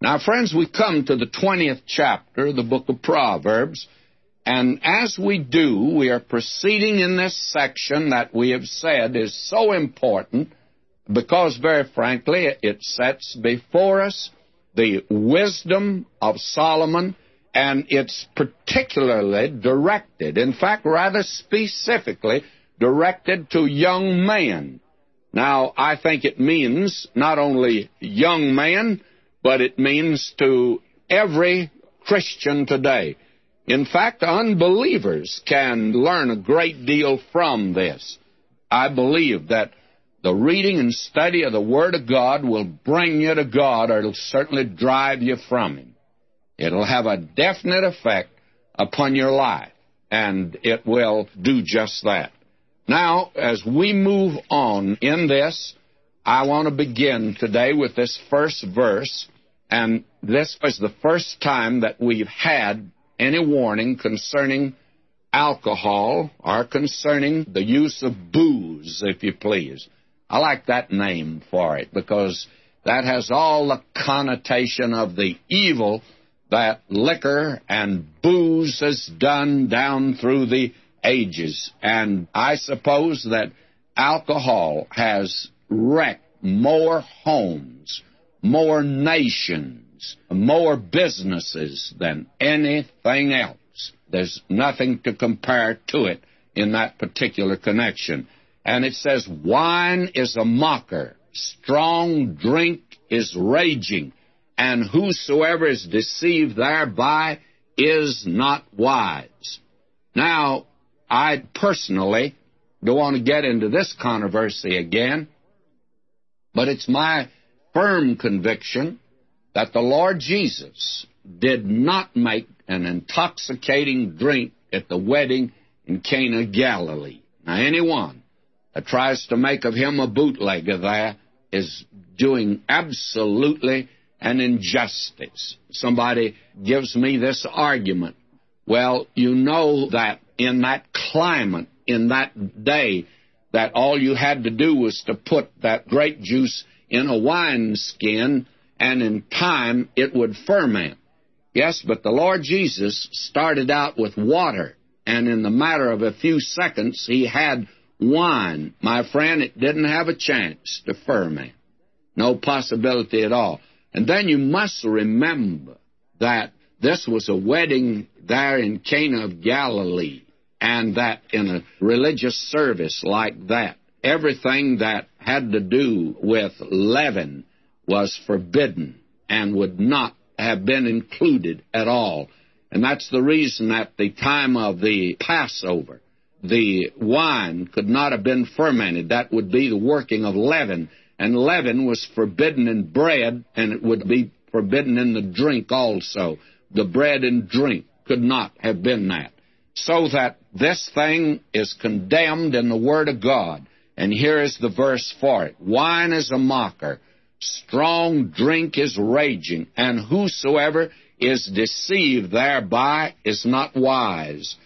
Now, friends, we come to the 20th chapter of the book of Proverbs, and as we do, we are proceeding in this section that we have said is so important because, very frankly, it sets before us the wisdom of Solomon, and it's particularly directed, in fact, rather specifically, directed to young men. Now, I think it means not only young men, but it means to every Christian today. In fact, unbelievers can learn a great deal from this. I believe that the reading and study of the Word of God will bring you to God, or it'll certainly drive you from Him. It'll have a definite effect upon your life, and it will do just that. Now, as we move on in this, I want to begin today with this first verse, and this was the first time that we've had any warning concerning alcohol or concerning the use of booze, if you please. I like that name for it because that has all the connotation of the evil that liquor and booze has done down through the ages. And I suppose that alcohol has wrecked more homes, more nations, more businesses than anything else. There's nothing to compare to it in that particular connection and it says, Wine is a mocker, strong drink is raging, and whosoever is deceived thereby is not wise. Now, I personally don't want to get into this controversy again, but it's my firm conviction that the Lord Jesus did not make an intoxicating drink at the wedding in Cana Galilee. Now, anyone that tries to make of him a bootlegger there is doing absolutely an injustice. Somebody gives me this argument. Well, you know that in that climate, in that day, that all you had to do was to put that grape juice in a wine skin, and in time it would ferment. Yes, but the Lord Jesus started out with water, and in the matter of a few seconds, he had wine, my friend, it didn't have a chance to ferment. No possibility at all. And then you must remember that this was a wedding there in Cana of Galilee, and that in a religious service like that, everything that had to do with leaven was forbidden and would not have been included at all. And that's the reason at the time of the Passover, the wine could not have been fermented. That would be the working of leaven. And leaven was forbidden in bread, and it would be forbidden in the drink also. The bread and drink could not have been that. So that this thing is condemned in the Word of God. And here is the verse for it Wine is a mocker, strong drink is raging, and whosoever is deceived thereby is not wise.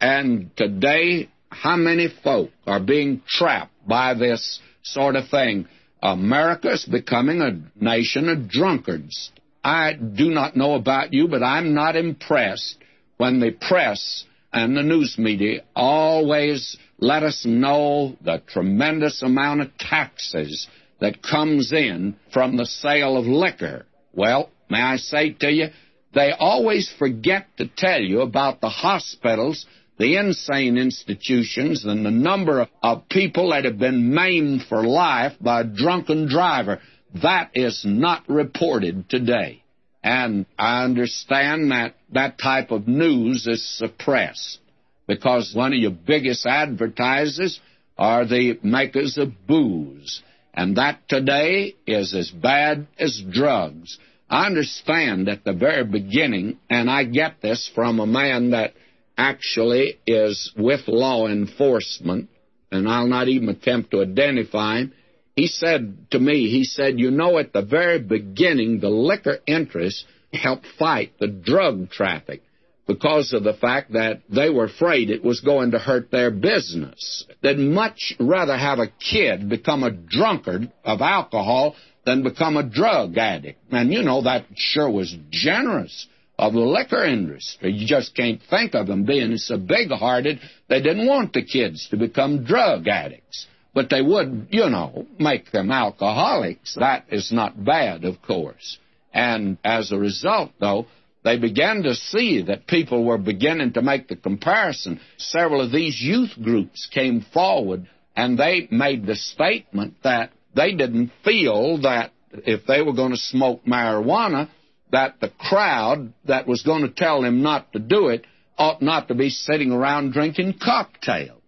And today, how many folk are being trapped by this sort of thing? America is becoming a nation of drunkards. I do not know about you, but I'm not impressed when the press and the news media always let us know the tremendous amount of taxes that comes in from the sale of liquor. Well, may I say to you, they always forget to tell you about the hospitals the insane institutions and the number of people that have been maimed for life by a drunken driver. That is not reported today. And I understand that that type of news is suppressed because one of your biggest advertisers are the makers of booze. And that today is as bad as drugs. I understand at the very beginning, and I get this from a man that actually is with law enforcement, and I'll not even attempt to identify him. He said to me, he said, You know, at the very beginning, the liquor interests helped fight the drug traffic because of the fact that they were afraid it was going to hurt their business. They'd much rather have a kid become a drunkard of alcohol than become a drug addict. And you know, that sure was generous of the liquor industry. You just can't think of them being so big hearted. They didn't want the kids to become drug addicts. But they would, you know, make them alcoholics. That is not bad, of course. And as a result, though, they began to see that people were beginning to make the comparison. Several of these youth groups came forward and they made the statement that they didn't feel that if they were going to smoke marijuana, that the crowd that was going to tell them not to do it ought not to be sitting around drinking cocktails.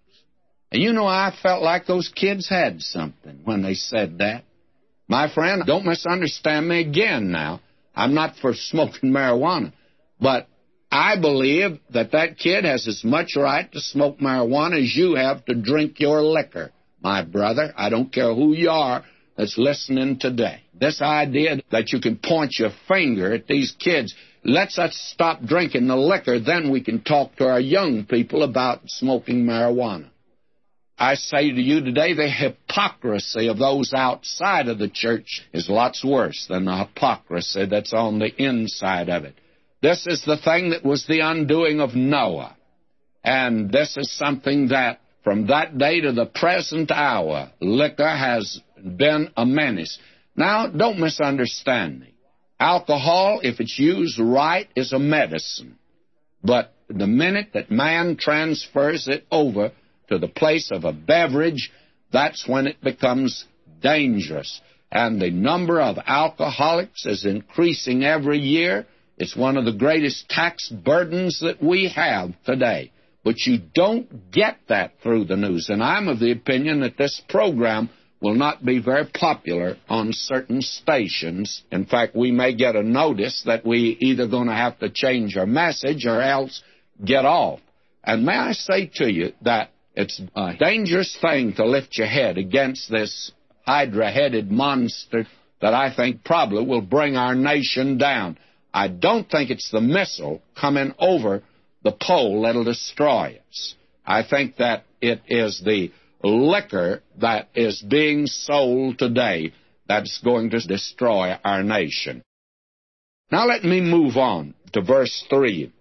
And you know, I felt like those kids had something when they said that. My friend, don't misunderstand me again now. I'm not for smoking marijuana. But I believe that that kid has as much right to smoke marijuana as you have to drink your liquor, my brother. I don't care who you are that's listening today. This idea that you can point your finger at these kids, let's us stop drinking the liquor, then we can talk to our young people about smoking marijuana. I say to you today, the hypocrisy of those outside of the church is lots worse than the hypocrisy that's on the inside of it. This is the thing that was the undoing of Noah. And this is something that from that day to the present hour, liquor has been a menace. Now, don't misunderstand me. Alcohol, if it's used right, is a medicine. But the minute that man transfers it over to the place of a beverage, that's when it becomes dangerous. And the number of alcoholics is increasing every year. It's one of the greatest tax burdens that we have today. But you don't get that through the news. And I'm of the opinion that this program will not be very popular on certain stations. In fact, we may get a notice that we either going to have to change our message or else get off. And may I say to you that it's a dangerous thing to lift your head against this hydra-headed monster that I think probably will bring our nation down. I don't think it's the missile coming over the pole that'll destroy us. I think that it is the liquor that is being sold today that's going to destroy our nation. Now let me move on to verse 3.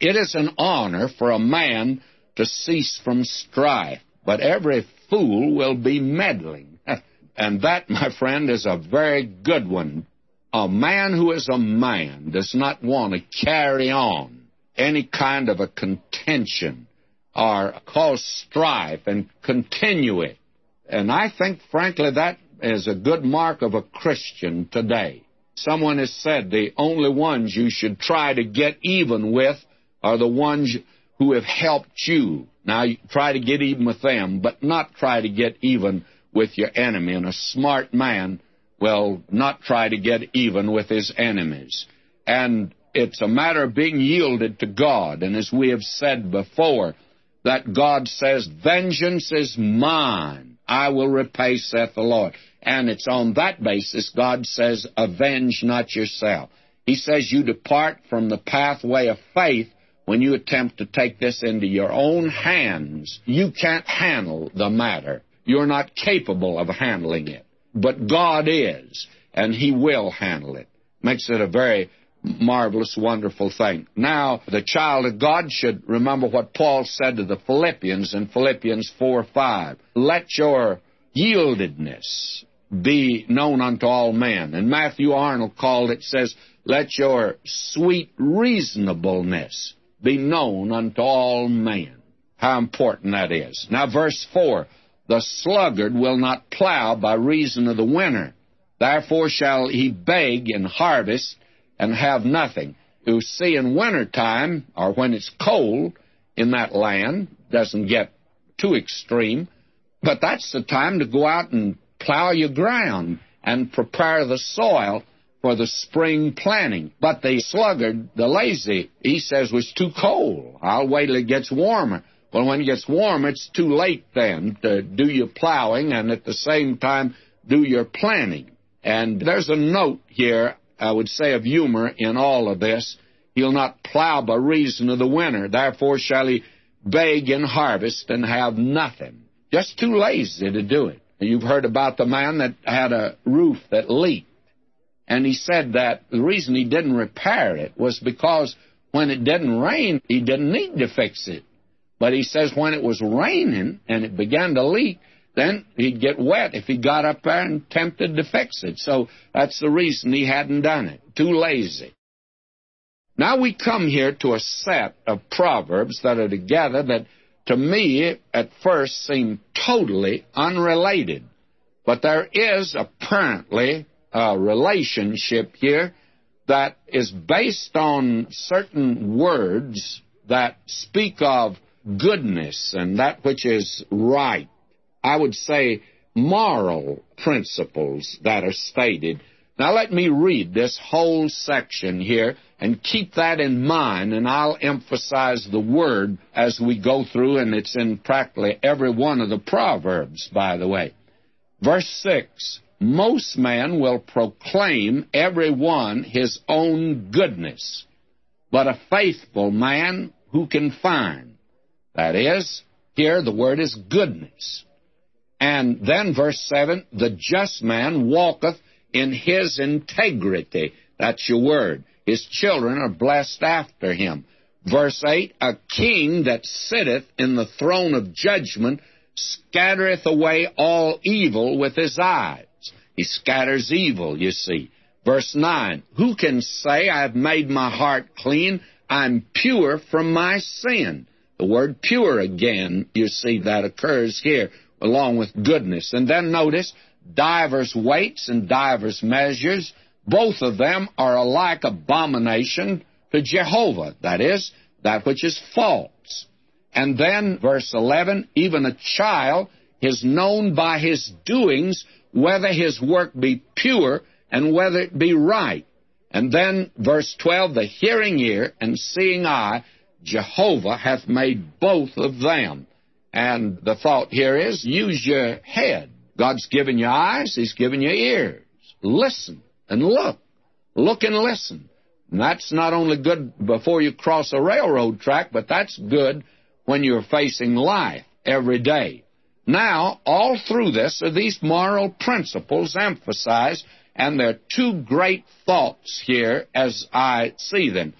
It is an honor for a man to cease from strife, but every fool will be meddling. and that, my friend, is a very good one. A man who is a man does not want to carry on any kind of a contention or cause strife and continue it. And I think, frankly, that is a good mark of a Christian today. Someone has said the only ones you should try to get even with are the ones who have helped you. Now, you try to get even with them, but not try to get even with your enemy. And a smart man will not try to get even with his enemies. And it's a matter of being yielded to God. And as we have said before, that God says, Vengeance is mine. I will repay, saith the Lord. And it's on that basis God says, Avenge not yourself. He says, You depart from the pathway of faith when you attempt to take this into your own hands. You can't handle the matter. You're not capable of handling it. But God is, and He will handle it. Makes it a very marvelous, wonderful thing. Now, the child of God should remember what Paul said to the Philippians in Philippians 4 5. Let your yieldedness be known unto all men. And Matthew Arnold called it, says, Let your sweet reasonableness be known unto all men. How important that is. Now, verse 4 The sluggard will not plow by reason of the winter. Therefore shall he beg in harvest and have nothing. You see, in winter time, or when it's cold in that land, doesn't get too extreme, but that's the time to go out and plow your ground and prepare the soil for the spring planting. But the sluggard, the lazy, he says was too cold. I'll wait till it gets warmer. Well, when it gets warm, it's too late then to do your plowing and at the same time do your planting. And there's a note here I would say, of humor in all of this. He'll not plow by reason of the winter. Therefore shall he beg in harvest and have nothing. Just too lazy to do it. You've heard about the man that had a roof that leaked. And he said that the reason he didn't repair it was because when it didn't rain, he didn't need to fix it. But he says when it was raining and it began to leak, then he'd get wet if he got up there and attempted to fix it. So that's the reason he hadn't done it. Too lazy. Now we come here to a set of proverbs that are together that to me at first seem totally unrelated. But there is apparently a relationship here that is based on certain words that speak of goodness and that which is right. I would say moral principles that are stated. Now let me read this whole section here and keep that in mind, and I'll emphasize the word as we go through, and it's in practically every one of the Proverbs, by the way. Verse 6 Most men will proclaim every one his own goodness, but a faithful man who can find? That is, here the word is goodness. And then verse 7 The just man walketh in his integrity. That's your word. His children are blessed after him. Verse 8 A king that sitteth in the throne of judgment scattereth away all evil with his eyes. He scatters evil, you see. Verse 9 Who can say, I have made my heart clean? I'm pure from my sin. The word pure again, you see, that occurs here along with goodness. And then notice divers weights and divers measures. Both of them are alike abomination to Jehovah. That is, that which is false. And then, verse 11, even a child is known by his doings whether his work be pure and whether it be right. And then, verse 12, the hearing ear and seeing eye, Jehovah hath made both of them. And the thought here is use your head. God's given you eyes, He's given you ears. Listen and look. Look and listen. And that's not only good before you cross a railroad track, but that's good when you're facing life every day. Now, all through this are these moral principles emphasized, and there are two great thoughts here as I see them.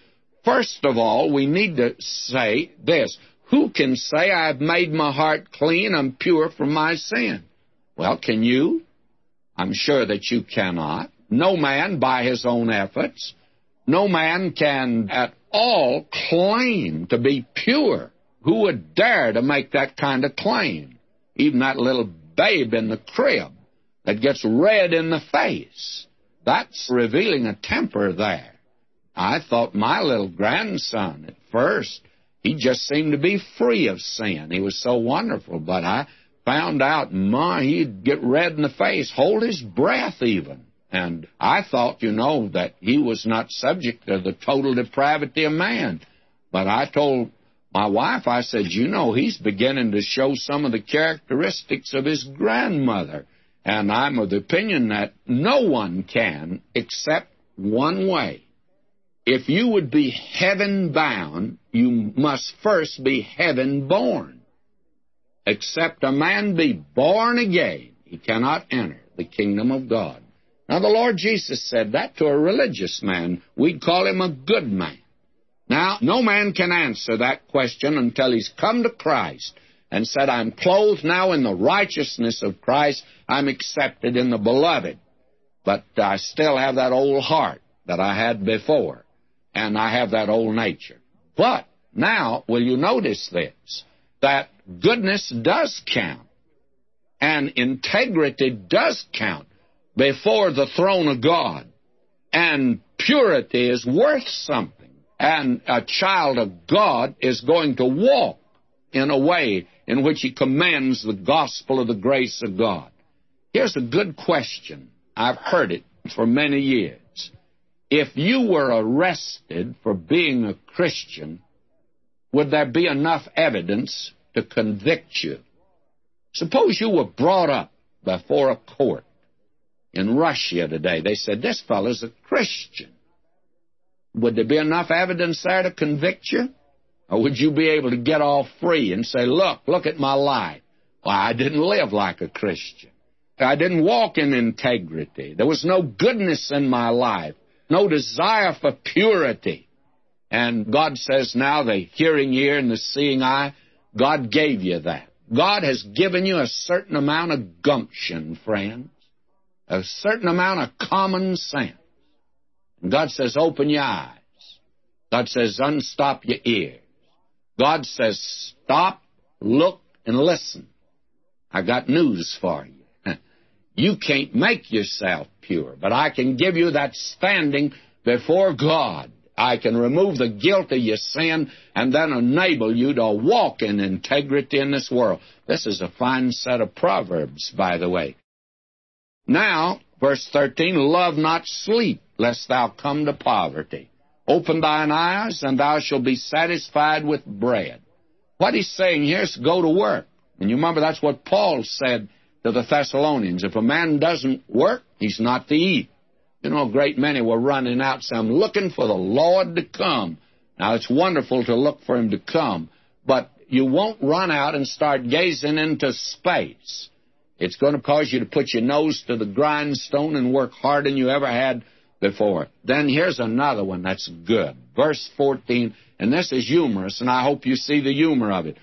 First of all, we need to say this Who can say, I've made my heart clean, I'm pure from my sin? Well, can you? I'm sure that you cannot. No man by his own efforts. No man can at all claim to be pure. Who would dare to make that kind of claim? Even that little babe in the crib that gets red in the face. That's revealing a temper there. I thought my little grandson at first, he just seemed to be free of sin. He was so wonderful, but I found out, my, he'd get red in the face, hold his breath even. And I thought, you know, that he was not subject to the total depravity of man. But I told my wife, I said, you know, he's beginning to show some of the characteristics of his grandmother. And I'm of the opinion that no one can except one way. If you would be heaven bound, you must first be heaven born. Except a man be born again, he cannot enter the kingdom of God. Now, the Lord Jesus said that to a religious man. We'd call him a good man. Now, no man can answer that question until he's come to Christ and said, I'm clothed now in the righteousness of Christ. I'm accepted in the beloved. But I still have that old heart that I had before and I have that old nature. But now, will you notice this? That goodness does count, and integrity does count before the throne of God, and purity is worth something, and a child of God is going to walk in a way in which he commends the gospel of the grace of God. Here's a good question. I've heard it for many years. If you were arrested for being a Christian, would there be enough evidence to convict you? Suppose you were brought up before a court in Russia today. They said, This fellow's a Christian. Would there be enough evidence there to convict you? Or would you be able to get off free and say, Look, look at my life? Well, I didn't live like a Christian. I didn't walk in integrity. There was no goodness in my life, no desire for purity. And God says now, the hearing ear and the seeing eye, God gave you that. God has given you a certain amount of gumption, friends, a certain amount of common sense. God says, open your eyes. God says, unstop your ears. God says, stop, look, and listen. I got news for you. You can't make yourself pure, but I can give you that standing before God. I can remove the guilt of your sin and then enable you to walk in integrity in this world. This is a fine set of Proverbs, by the way. Now, verse 13, love not sleep, lest thou come to poverty. Open thine eyes, and thou shalt be satisfied with bread. What he's saying here is go to work. And you remember that's what Paul said to the Thessalonians. If a man doesn't work, he's not to eat. You know, a great many were running out some looking for the Lord to come. Now, it's wonderful to look for him to come, but you won't run out and start gazing into space. It's going to cause you to put your nose to the grindstone and work harder than you ever had before. Then here's another one that's good. Verse 14, and this is humorous, and I hope you see the humor of it.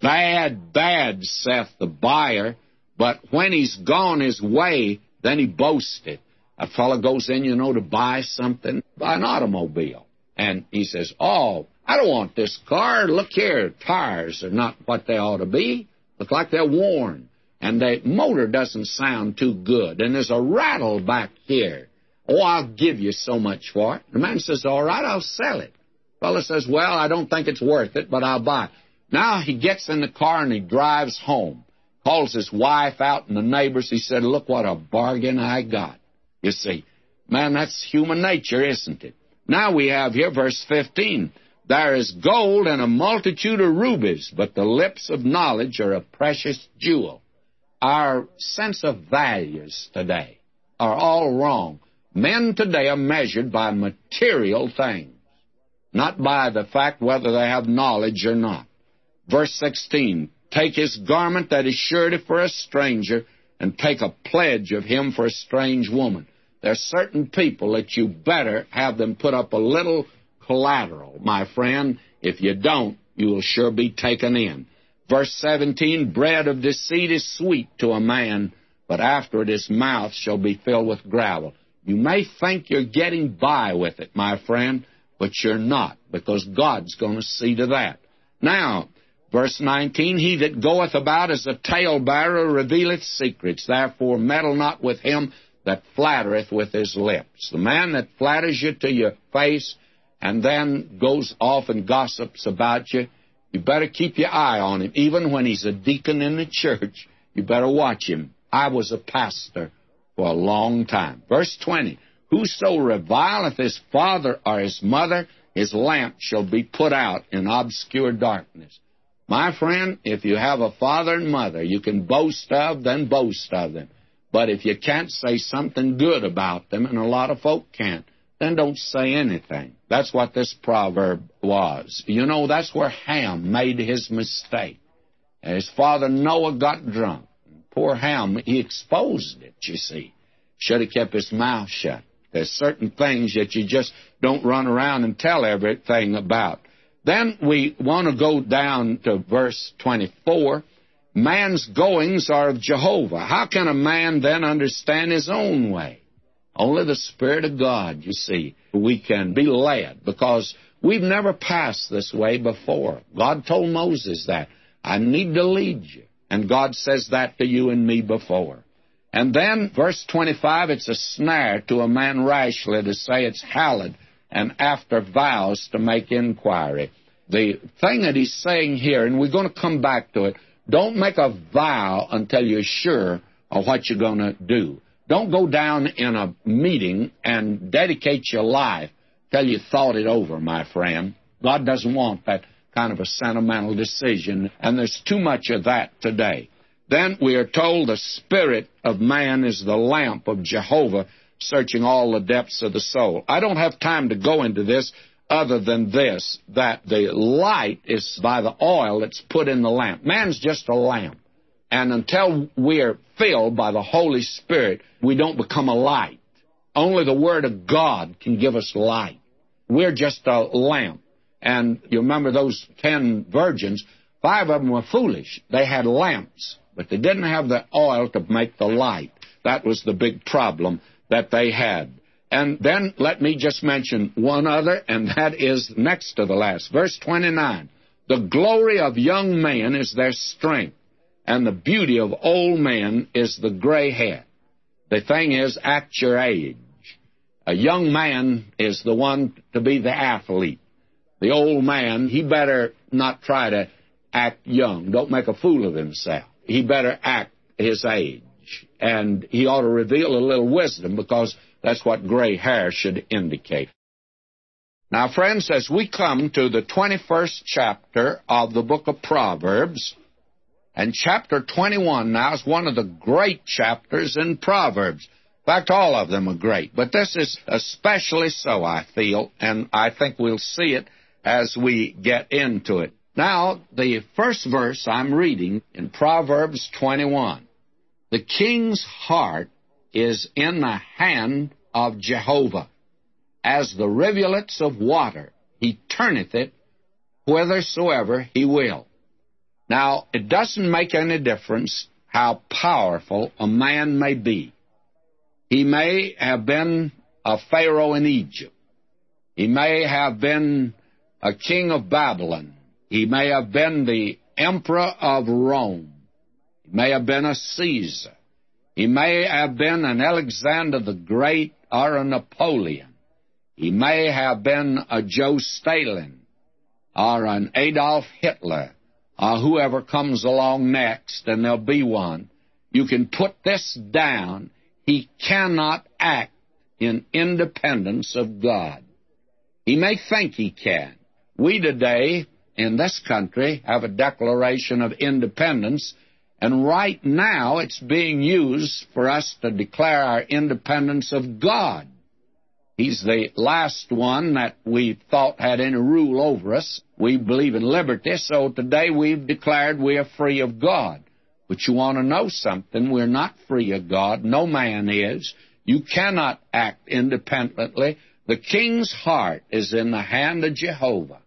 Bad, bad, saith the buyer, but when he's gone his way, then he boasted. A fellow goes in, you know, to buy something, buy an automobile. And he says, Oh, I don't want this car. Look here, tires are not what they ought to be. Look like they're worn. And the motor doesn't sound too good. And there's a rattle back here. Oh, I'll give you so much for it. The man says, All right, I'll sell it. Fellow says, Well, I don't think it's worth it, but I'll buy it. Now he gets in the car and he drives home. Calls his wife out and the neighbors. He said, Look what a bargain I got. You see, man, that's human nature, isn't it? Now we have here verse 15. There is gold and a multitude of rubies, but the lips of knowledge are a precious jewel. Our sense of values today are all wrong. Men today are measured by material things, not by the fact whether they have knowledge or not. Verse 16 Take his garment that is surety for a stranger, and take a pledge of him for a strange woman. There are certain people that you better have them put up a little collateral, my friend. If you don't, you will sure be taken in. Verse 17 Bread of deceit is sweet to a man, but after it his mouth shall be filled with gravel. You may think you're getting by with it, my friend, but you're not, because God's going to see to that. Now, verse 19, He that goeth about as a talebearer revealeth secrets, therefore meddle not with him that flattereth with his lips. The man that flatters you to your face and then goes off and gossips about you, you better keep your eye on him. Even when he's a deacon in the church, you better watch him. I was a pastor for a long time. Verse 20 Whoso revileth his father or his mother, his lamp shall be put out in obscure darkness. My friend, if you have a father and mother you can boast of, then boast of them. But if you can't say something good about them, and a lot of folk can't, then don't say anything. That's what this proverb was. You know, that's where Ham made his mistake. His father Noah got drunk. Poor Ham, he exposed it, you see. Should have kept his mouth shut. There's certain things that you just don't run around and tell everything about. Then we want to go down to verse 24. Man's goings are of Jehovah. How can a man then understand his own way? Only the Spirit of God, you see, we can be led because we've never passed this way before. God told Moses that. I need to lead you. And God says that to you and me before. And then, verse 25, it's a snare to a man rashly to say it's hallowed, and after vows to make inquiry. The thing that he's saying here, and we're going to come back to it, don't make a vow until you're sure of what you're going to do. Don't go down in a meeting and dedicate your life till you thought it over, my friend. God doesn't want that kind of a sentimental decision, and there's too much of that today. Then we are told the spirit of man is the lamp of Jehovah, searching all the depths of the soul. I don't have time to go into this other than this that the light is by the oil that's put in the lamp. Man's just a lamp. And until we're filled by the Holy Spirit, we don't become a light. Only the Word of God can give us light. We're just a lamp. And you remember those ten virgins, five of them were foolish. They had lamps, but they didn't have the oil to make the light. That was the big problem that they had. And then let me just mention one other, and that is next to the last. Verse 29. The glory of young men is their strength, and the beauty of old men is the gray hair. The thing is, at your age. A young man is the one to be the athlete. The old man, he better not try to act young. Don't make a fool of himself. He better act his age. And he ought to reveal a little wisdom because that's what gray hair should indicate. Now, friends, as we come to the 21st chapter of the book of Proverbs, and chapter 21 now is one of the great chapters in Proverbs. In fact, all of them are great, but this is especially so, I feel, and I think we'll see it as we get into it. Now, the first verse I'm reading in Proverbs 21 The king's heart is in the hand of Jehovah. As the rivulets of water, he turneth it whithersoever he will. Now, it doesn't make any difference how powerful a man may be. He may have been a Pharaoh in Egypt. He may have been a king of Babylon. He may have been the emperor of Rome. He may have been a Caesar. He may have been an Alexander the Great or a Napoleon. He may have been a Joe Stalin or an Adolf Hitler or whoever comes along next, and there'll be one. You can put this down. He cannot act in independence of God. He may think he can. We today in this country have a Declaration of Independence and right now, it's being used for us to declare our independence of God. He's the last one that we thought had any rule over us. We believe in liberty, so today we've declared we are free of God. But you want to know something? We're not free of God. No man is. You cannot act independently. The king's heart is in the hand of Jehovah.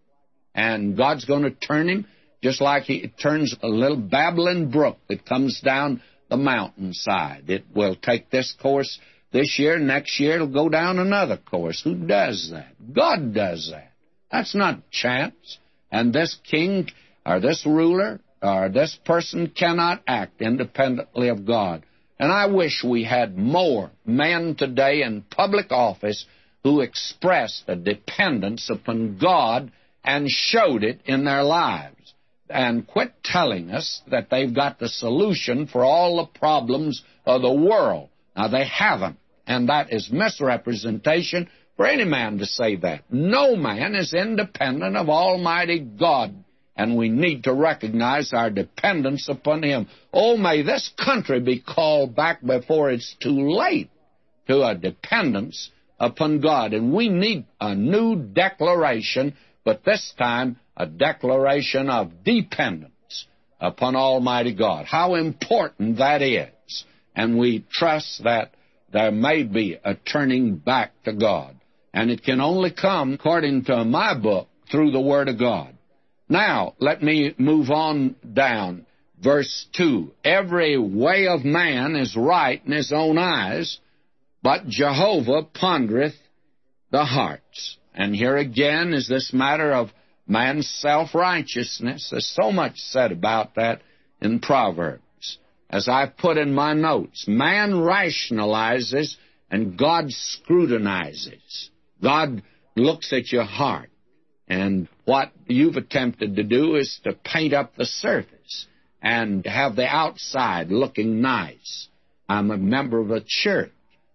And God's going to turn him just like it turns a little babbling brook that comes down the mountainside. It will take this course this year, next year it'll go down another course. Who does that? God does that. That's not chance. And this king or this ruler or this person cannot act independently of God. And I wish we had more men today in public office who expressed a dependence upon God and showed it in their lives and quit telling us that they've got the solution for all the problems of the world. Now, they haven't, and that is misrepresentation for any man to say that. No man is independent of Almighty God, and we need to recognize our dependence upon Him. Oh, may this country be called back before it's too late to a dependence upon God. And we need a new declaration, but this time a declaration of dependence upon Almighty God. How important that is. And we trust that there may be a turning back to God. And it can only come, according to my book, through the Word of God. Now, let me move on down. Verse 2 Every way of man is right in his own eyes, but Jehovah pondereth the hearts. And here again is this matter of man's self righteousness. There's so much said about that in Proverbs. As I put in my notes, man rationalizes and God scrutinizes. God looks at your heart. And what you've attempted to do is to paint up the surface and have the outside looking nice. I'm a member of a church.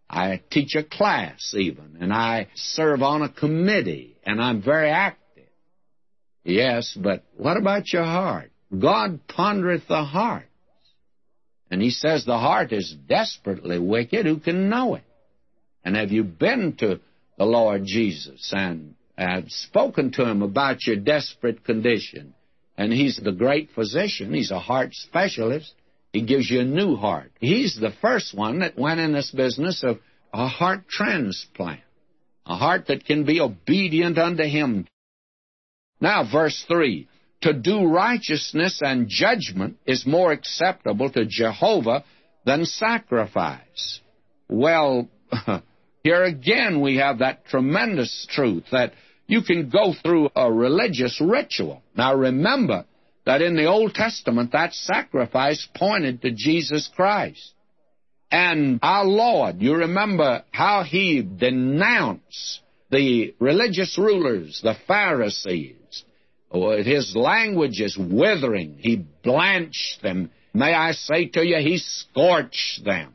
I teach a class even, and I serve on a committee, and I'm very active Yes, but what about your heart? God pondereth the heart. And he says the heart is desperately wicked. Who can know it? And have you been to the Lord Jesus and have spoken to him about your desperate condition? And he's the great physician. He's a heart specialist. He gives you a new heart. He's the first one that went in this business of a heart transplant, a heart that can be obedient unto Him. Now, verse 3 To do righteousness and judgment is more acceptable to Jehovah than sacrifice. Well, here again we have that tremendous truth that you can go through a religious ritual. Now remember that in the Old Testament, that sacrifice pointed to Jesus Christ. And our Lord, you remember how he denounced the religious rulers, the Pharisees. Oh, his language is withering. He blanched them. May I say to you, he scorched them.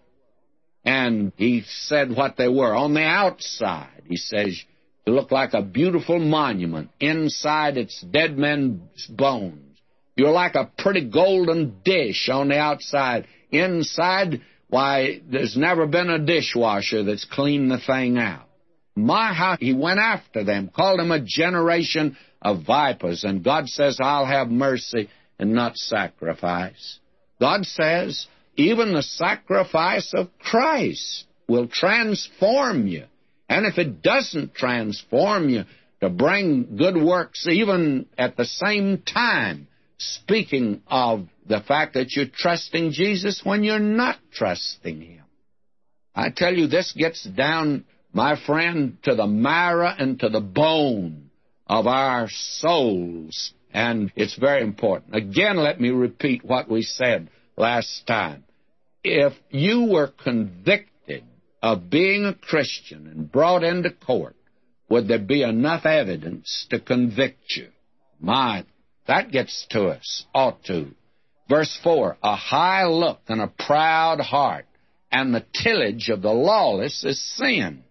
And he said what they were. On the outside, he says, you look like a beautiful monument. Inside, it's dead men's bones. You're like a pretty golden dish on the outside. Inside, why, there's never been a dishwasher that's cleaned the thing out. My, how he went after them, called them a generation of vipers, and God says, I'll have mercy and not sacrifice. God says, even the sacrifice of Christ will transform you. And if it doesn't transform you to bring good works, even at the same time, speaking of the fact that you're trusting Jesus when you're not trusting Him. I tell you, this gets down, my friend, to the marrow and to the bone of our souls, and it's very important. Again, let me repeat what we said last time. If you were convicted of being a Christian and brought into court, would there be enough evidence to convict you? My, that gets to us, ought to. Verse 4 A high look and a proud heart, and the tillage of the lawless is sin.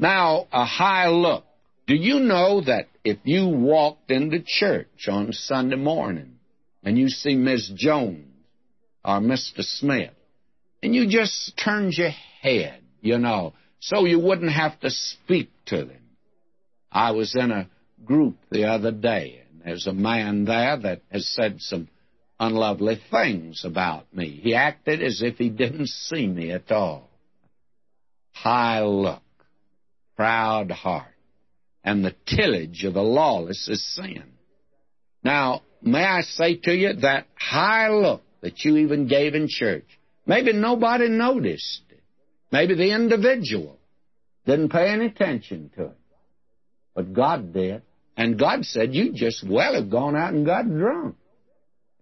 Now, a high look. Do you know that if you walked into church on Sunday morning and you see Miss Jones or Mr. Smith, and you just turned your head, you know, so you wouldn't have to speak to them. I was in a group the other day, and there's a man there that has said some unlovely things about me. He acted as if he didn't see me at all. High look, proud heart, and the tillage of the lawless is sin. Now, may I say to you that high look that you even gave in church, maybe nobody noticed it. Maybe the individual didn't pay any attention to it. But God did. And God said, You just well have gone out and got drunk.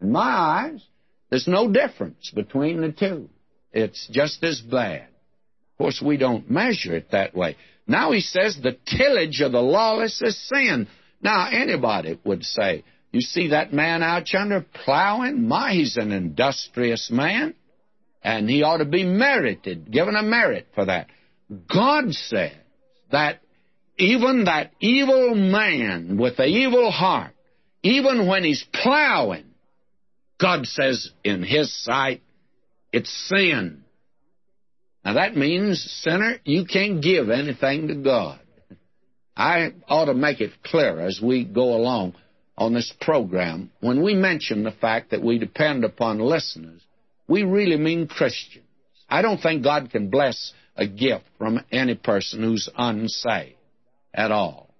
In my eyes, there's no difference between the two. It's just as bad. Of course, we don't measure it that way. Now he says the tillage of the lawless is sin. Now, anybody would say, you see that man out yonder plowing? My, he's an industrious man. And he ought to be merited, given a merit for that. God says that even that evil man with the evil heart, even when he's plowing, God says in his sight, it's sin. Now that means, sinner, you can't give anything to God. I ought to make it clear as we go along on this program. When we mention the fact that we depend upon listeners, we really mean Christians. I don't think God can bless a gift from any person who's unsaved at all.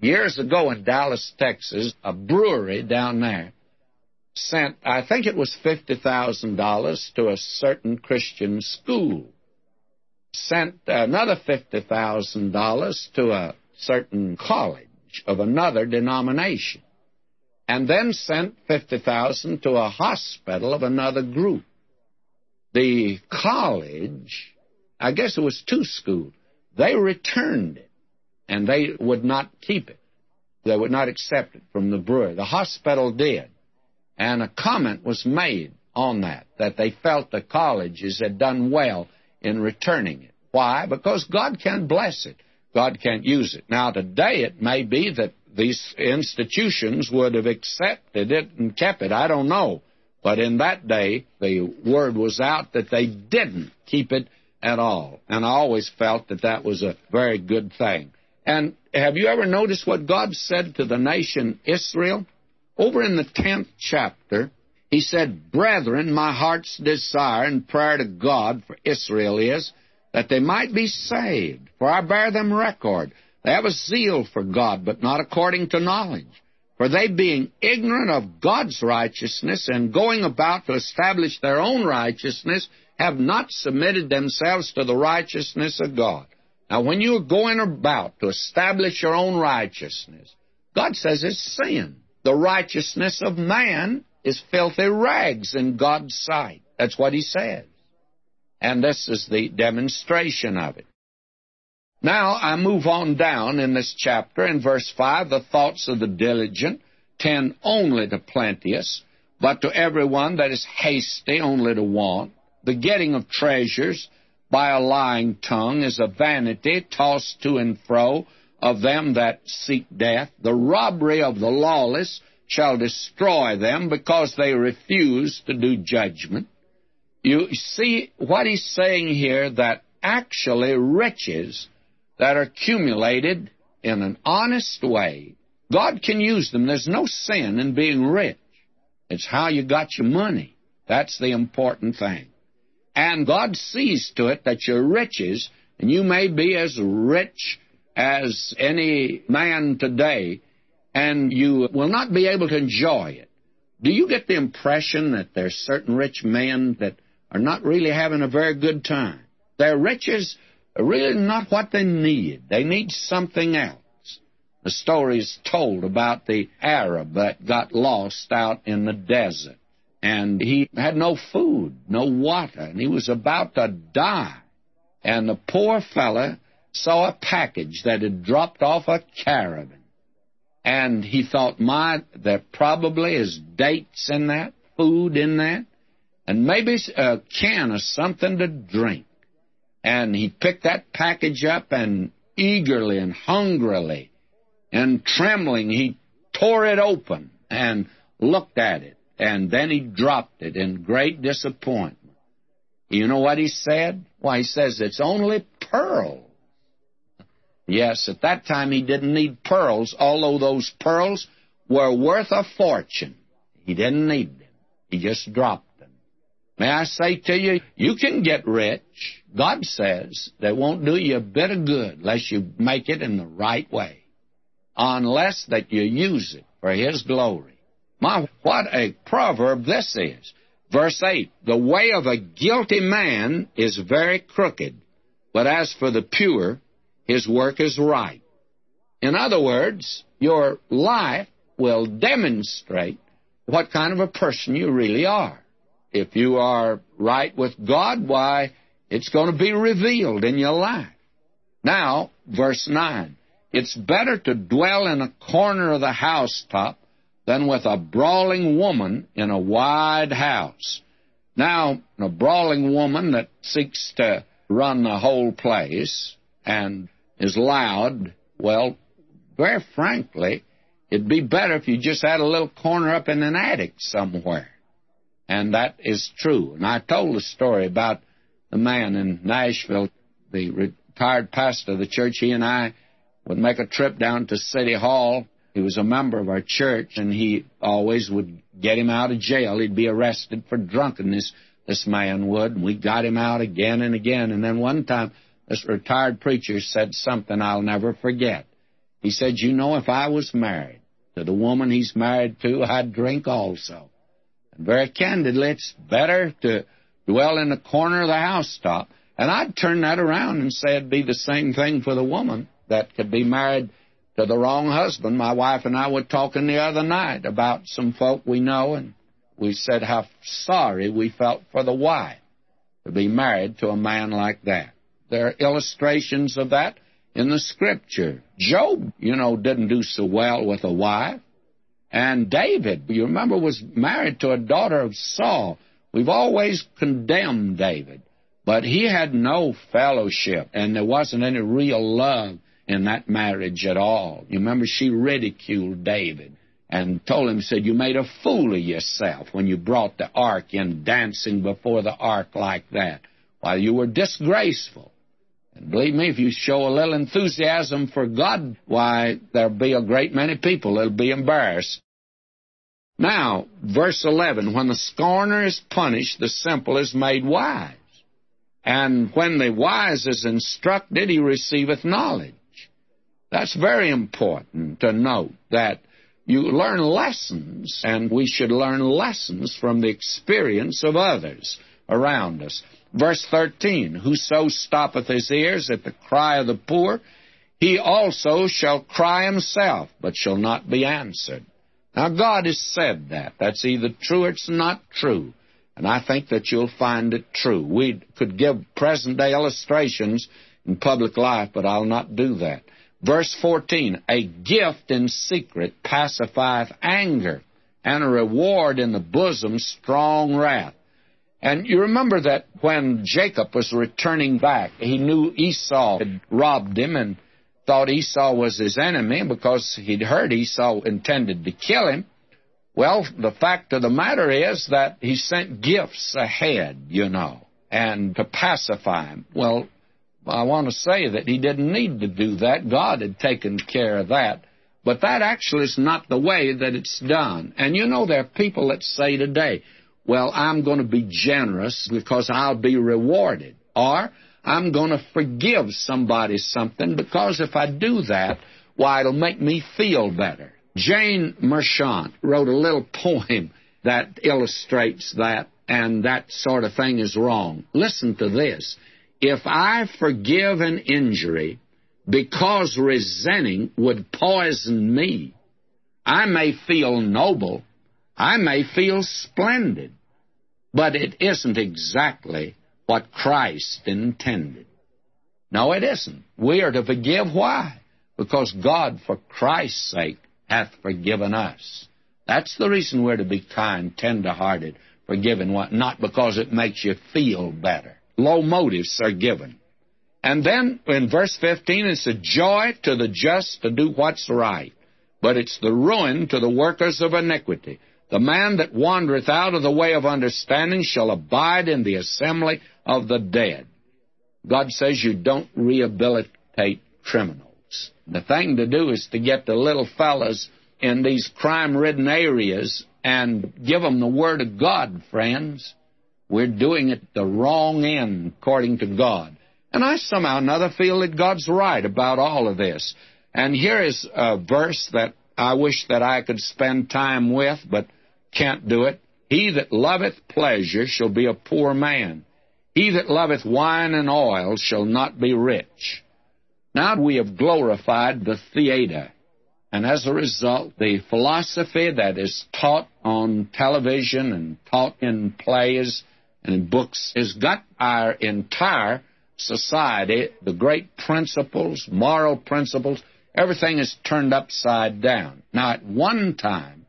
Years ago in Dallas, Texas, a brewery down there sent, I think it was $50,000 to a certain Christian school. Sent another $50,000 to a certain college of another denomination. And then sent 50,000 to a hospital of another group. The college, I guess it was two schools, they returned it and they would not keep it. They would not accept it from the brewer. The hospital did. And a comment was made on that, that they felt the colleges had done well in returning it. Why? Because God can bless it. God can't use it. Now, today it may be that these institutions would have accepted it and kept it. I don't know. But in that day, the word was out that they didn't keep it at all. And I always felt that that was a very good thing. And have you ever noticed what God said to the nation Israel? Over in the 10th chapter, He said, Brethren, my heart's desire and prayer to God for Israel is that they might be saved. For I bear them record. They have a zeal for God, but not according to knowledge. For they, being ignorant of God's righteousness and going about to establish their own righteousness, have not submitted themselves to the righteousness of God. Now, when you're going about to establish your own righteousness, God says it's sin. The righteousness of man is filthy rags in God's sight. That's what he says. And this is the demonstration of it. Now I move on down in this chapter in verse 5 the thoughts of the diligent tend only to plenteous, but to everyone that is hasty only to want. The getting of treasures by a lying tongue is a vanity tossed to and fro of them that seek death. The robbery of the lawless shall destroy them because they refuse to do judgment. You see what he's saying here that actually riches that are accumulated in an honest way, God can use them. There's no sin in being rich. It's how you got your money. That's the important thing. And God sees to it that your riches, and you may be as rich as any man today, and you will not be able to enjoy it. Do you get the impression that there's certain rich men that are not really having a very good time? Their riches are really not what they need. They need something else. The story is told about the Arab that got lost out in the desert. And he had no food, no water, and he was about to die. And the poor fellow saw a package that had dropped off a caravan and he thought, my, there probably is dates in that, food in that, and maybe a can of something to drink. And he picked that package up and eagerly and hungrily and trembling, he tore it open and looked at it. And then he dropped it in great disappointment. You know what he said? Why, he says, it's only pearls. Yes, at that time he didn't need pearls, although those pearls were worth a fortune. He didn't need them. He just dropped them. May I say to you, you can get rich. God says that won't do you a bit of good unless you make it in the right way. Unless that you use it for His glory. My, what a proverb this is. Verse 8, the way of a guilty man is very crooked, but as for the pure, his work is right. In other words, your life will demonstrate what kind of a person you really are. If you are right with God, why, it's going to be revealed in your life. Now, verse 9. It's better to dwell in a corner of the housetop than with a brawling woman in a wide house. Now, a brawling woman that seeks to run the whole place and is loud, well, very frankly, it'd be better if you just had a little corner up in an attic somewhere. And that is true. And I told a story about the man in Nashville, the retired pastor of the church. He and I would make a trip down to City Hall. He was a member of our church, and he always would get him out of jail. He'd be arrested for drunkenness, this man would, and we got him out again and again. And then one time, this retired preacher said something I'll never forget. He said, You know, if I was married to the woman he's married to, I'd drink also. And very candidly, it's better to dwell in the corner of the housetop. And I'd turn that around and say it'd be the same thing for the woman that could be married to the wrong husband. My wife and I were talking the other night about some folk we know, and we said how sorry we felt for the wife to be married to a man like that. There are illustrations of that in the Scripture. Job, you know, didn't do so well with a wife. And David, you remember, was married to a daughter of Saul. We've always condemned David, but he had no fellowship, and there wasn't any real love in that marriage at all. You remember, she ridiculed David and told him, said, You made a fool of yourself when you brought the ark in dancing before the ark like that. Why, you were disgraceful. Believe me, if you show a little enthusiasm for God, why, there'll be a great many people that'll be embarrassed. Now, verse 11 when the scorner is punished, the simple is made wise. And when the wise is instructed, he receiveth knowledge. That's very important to note that you learn lessons, and we should learn lessons from the experience of others around us. Verse 13 Whoso stoppeth his ears at the cry of the poor, he also shall cry himself, but shall not be answered. Now, God has said that. That's either true or it's not true. And I think that you'll find it true. We could give present day illustrations in public life, but I'll not do that. Verse 14 A gift in secret pacifieth anger, and a reward in the bosom strong wrath. And you remember that when Jacob was returning back, he knew Esau had robbed him and thought Esau was his enemy because he'd heard Esau intended to kill him. Well, the fact of the matter is that he sent gifts ahead, you know, and to pacify him. Well, I want to say that he didn't need to do that. God had taken care of that. But that actually is not the way that it's done. And you know, there are people that say today, well, I'm going to be generous because I'll be rewarded. Or I'm going to forgive somebody something because if I do that, why, it'll make me feel better. Jane Merchant wrote a little poem that illustrates that, and that sort of thing is wrong. Listen to this. If I forgive an injury because resenting would poison me, I may feel noble, I may feel splendid, but it isn't exactly what Christ intended. No, it isn't. We are to forgive. Why? Because God, for Christ's sake, hath forgiven us. That's the reason we're to be kind, tender-hearted, forgiving, what not because it makes you feel better. Low motives are given. And then in verse 15, it's a joy to the just to do what's right, but it's the ruin to the workers of iniquity. The man that wandereth out of the way of understanding shall abide in the assembly of the dead. God says you don't rehabilitate criminals. The thing to do is to get the little fellas in these crime ridden areas and give them the Word of God, friends. We're doing it the wrong end, according to God. And I somehow or another feel that God's right about all of this. And here is a verse that I wish that I could spend time with, but can't do it. He that loveth pleasure shall be a poor man. He that loveth wine and oil shall not be rich. Now we have glorified the theater, and as a result, the philosophy that is taught on television and taught in plays and in books has got our entire society, the great principles, moral principles, everything is turned upside down. Now, at one time,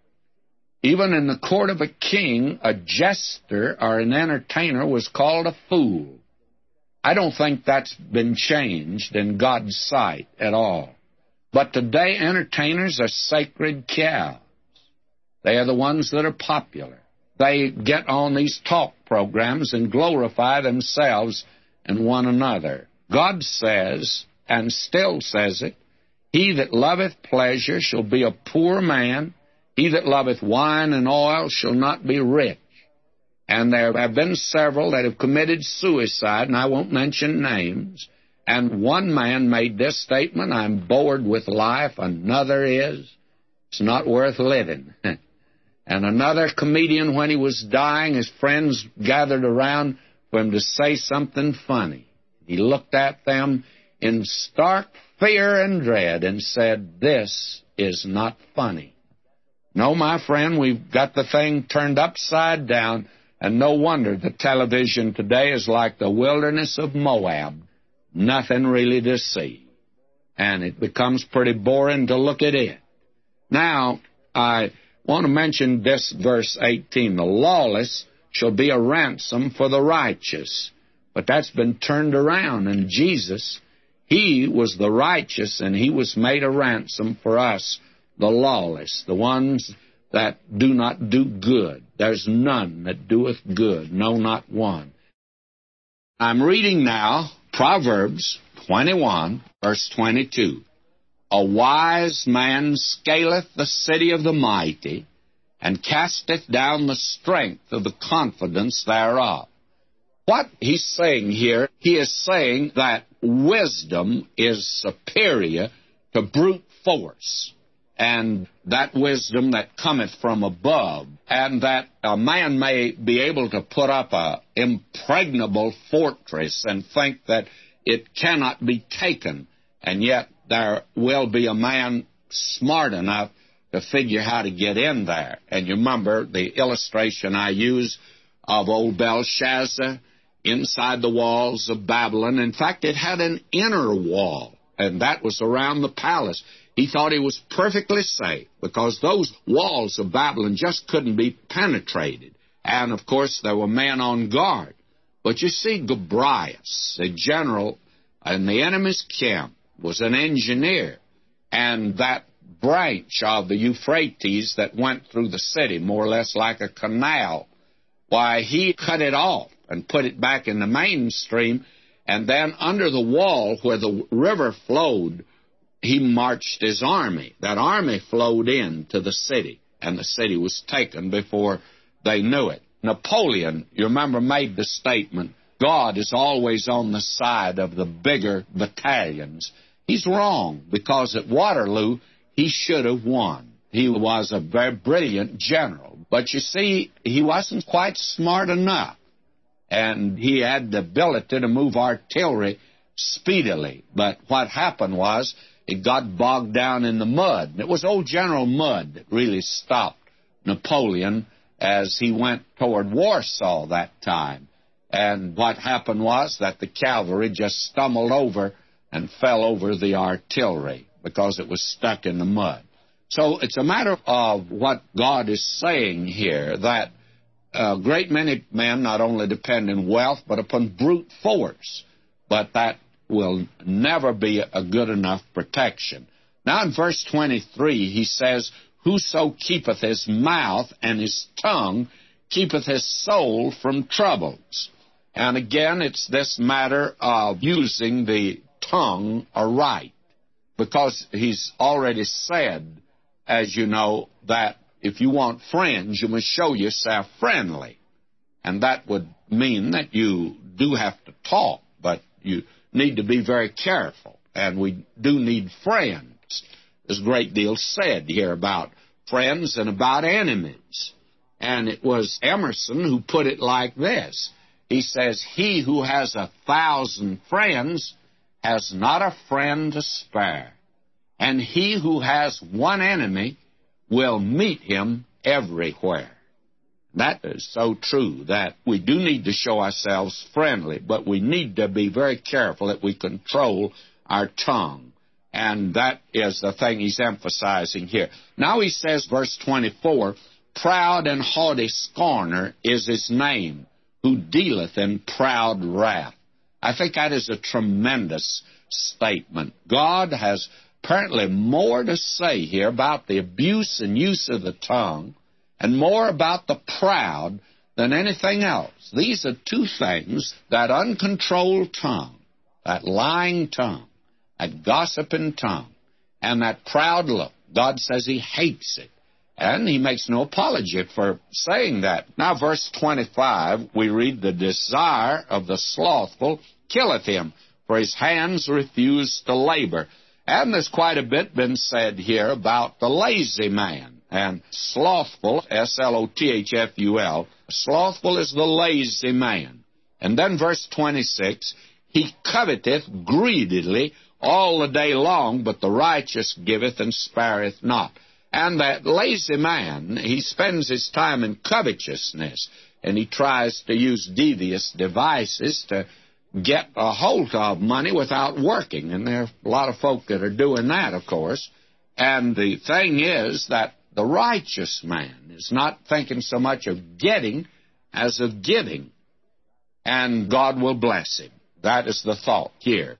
even in the court of a king, a jester or an entertainer was called a fool. I don't think that's been changed in God's sight at all. But today, entertainers are sacred cows. They are the ones that are popular. They get on these talk programs and glorify themselves and one another. God says, and still says it, He that loveth pleasure shall be a poor man he that loveth wine and oil shall not be rich. And there have been several that have committed suicide, and I won't mention names. And one man made this statement I'm bored with life. Another is, it's not worth living. and another comedian, when he was dying, his friends gathered around for him to say something funny. He looked at them in stark fear and dread and said, This is not funny. No, my friend, we've got the thing turned upside down, and no wonder the television today is like the wilderness of Moab. Nothing really to see. And it becomes pretty boring to look at it. Now, I want to mention this verse 18. The lawless shall be a ransom for the righteous. But that's been turned around, and Jesus, He was the righteous, and He was made a ransom for us the lawless, the ones that do not do good. There's none that doeth good, no, not one. I'm reading now Proverbs 21, verse 22. A wise man scaleth the city of the mighty, and casteth down the strength of the confidence thereof. What he's saying here, he is saying that wisdom is superior to brute force, and that wisdom that cometh from above, and that a man may be able to put up a impregnable fortress and think that it cannot be taken, and yet there will be a man smart enough to figure how to get in there. And you remember the illustration I use of old Belshazzar inside the walls of Babylon. In fact, it had an inner wall, and that was around the palace. He thought he was perfectly safe because those walls of Babylon just couldn't be penetrated. And of course, there were men on guard. But you see, Gobryas, the general in the enemy's camp, was an engineer. And that branch of the Euphrates that went through the city, more or less like a canal, why, he cut it off and put it back in the mainstream. And then under the wall where the river flowed, he marched his army. That army flowed in to the city, and the city was taken before they knew it. Napoleon, you remember, made the statement God is always on the side of the bigger battalions. He's wrong because at Waterloo, he should have won. He was a very brilliant general. But you see, he wasn't quite smart enough. And he had the ability to move artillery speedily. But what happened was it got bogged down in the mud. It was old General Mudd that really stopped Napoleon as he went toward Warsaw that time. And what happened was that the cavalry just stumbled over and fell over the artillery because it was stuck in the mud. So it's a matter of what God is saying here that a great many men not only depend in wealth but upon brute force, but that will never be a good enough protection. Now in verse 23, he says, Whoso keepeth his mouth and his tongue keepeth his soul from troubles. And again, it's this matter of using the tongue aright. Because he's already said, as you know, that if you want friends, you must show yourself friendly. And that would mean that you do have to talk, but you need to be very careful. And we do need friends. There's a great deal said here about friends and about enemies. And it was Emerson who put it like this. He says, He who has a thousand friends has not a friend to spare. And he who has one enemy will meet him everywhere. That is so true that we do need to show ourselves friendly, but we need to be very careful that we control our tongue. And that is the thing he's emphasizing here. Now he says, verse 24, Proud and haughty scorner is his name, who dealeth in proud wrath. I think that is a tremendous statement. God has apparently more to say here about the abuse and use of the tongue and more about the proud than anything else. These are two things that uncontrolled tongue, that lying tongue, that gossiping tongue, and that proud look. God says He hates it. And he makes no apology for saying that. Now, verse 25, we read, The desire of the slothful killeth him, for his hands refuse to labor. And there's quite a bit been said here about the lazy man. And slothful, S L O T H F U L, slothful is the lazy man. And then verse 26, he coveteth greedily all the day long, but the righteous giveth and spareth not. And that lazy man, he spends his time in covetousness, and he tries to use devious devices to get a hold of money without working. And there are a lot of folk that are doing that, of course. And the thing is that the righteous man is not thinking so much of getting as of giving. And God will bless him. That is the thought here.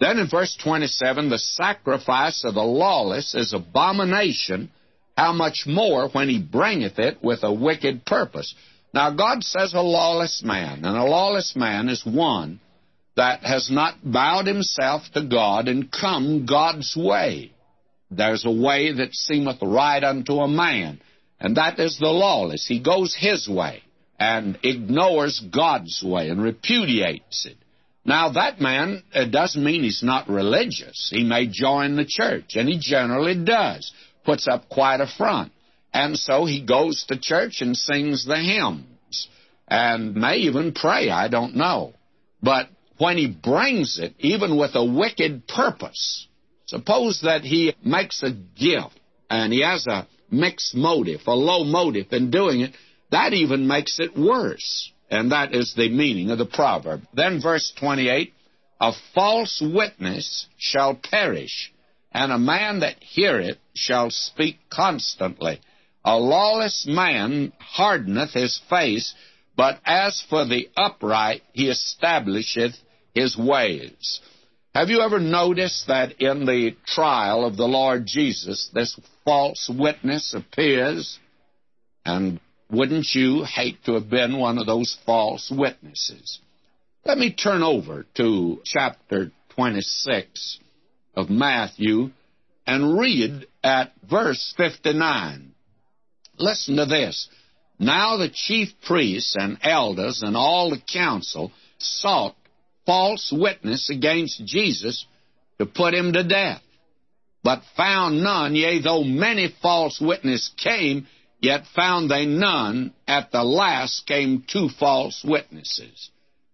Then in verse 27, the sacrifice of the lawless is abomination, how much more when he bringeth it with a wicked purpose. Now, God says a lawless man, and a lawless man is one that has not bowed himself to God and come God's way. There's a way that seemeth right unto a man, And that is the lawless. He goes his way and ignores God's way and repudiates it. Now, that man it doesn't mean he's not religious. He may join the church, and he generally does, puts up quite a front. And so he goes to church and sings the hymns, and may even pray, I don't know. But when he brings it, even with a wicked purpose, suppose that he makes a gift, and he has a mixed motive, a low motive in doing it, that even makes it worse. And that is the meaning of the proverb. Then, verse 28 A false witness shall perish, and a man that heareth shall speak constantly. A lawless man hardeneth his face, but as for the upright, he establisheth his ways. Have you ever noticed that in the trial of the Lord Jesus, this false witness appears? And wouldn't you hate to have been one of those false witnesses? Let me turn over to chapter 26 of Matthew and read at verse 59. Listen to this. Now the chief priests and elders and all the council sought false witness against Jesus to put him to death, but found none, yea, though many false witnesses came, Yet found they none. At the last came two false witnesses.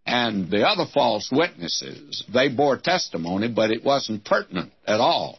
And the other false witnesses, they bore testimony, but it wasn't pertinent at all.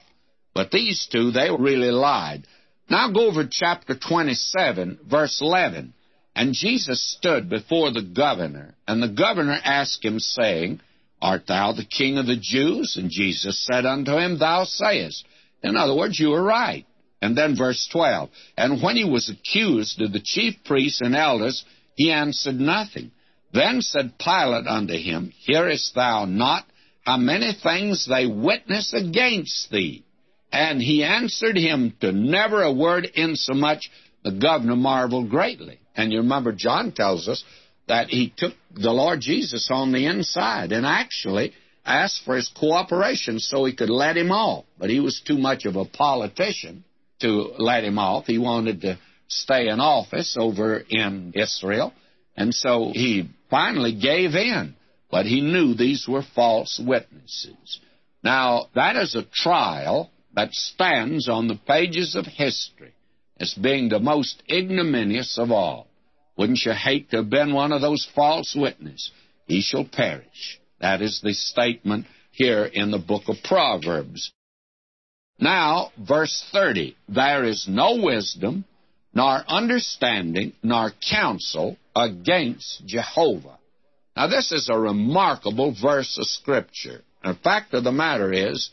But these two, they really lied. Now go over chapter 27, verse 11. And Jesus stood before the governor, and the governor asked him, saying, Art thou the king of the Jews? And Jesus said unto him, Thou sayest. In other words, you are right. And then verse 12. And when he was accused of the chief priests and elders, he answered nothing. Then said Pilate unto him, Hearest thou not how many things they witness against thee? And he answered him to never a word insomuch the governor marveled greatly. And you remember John tells us that he took the Lord Jesus on the inside and actually asked for his cooperation so he could let him off. But he was too much of a politician to let him off. He wanted to stay in office over in Israel. And so he finally gave in. But he knew these were false witnesses. Now, that is a trial that stands on the pages of history as being the most ignominious of all. Wouldn't you hate to have been one of those false witnesses? He shall perish. That is the statement here in the book of Proverbs. Now, verse 30 There is no wisdom, nor understanding, nor counsel against Jehovah. Now, this is a remarkable verse of Scripture. The fact of the matter is,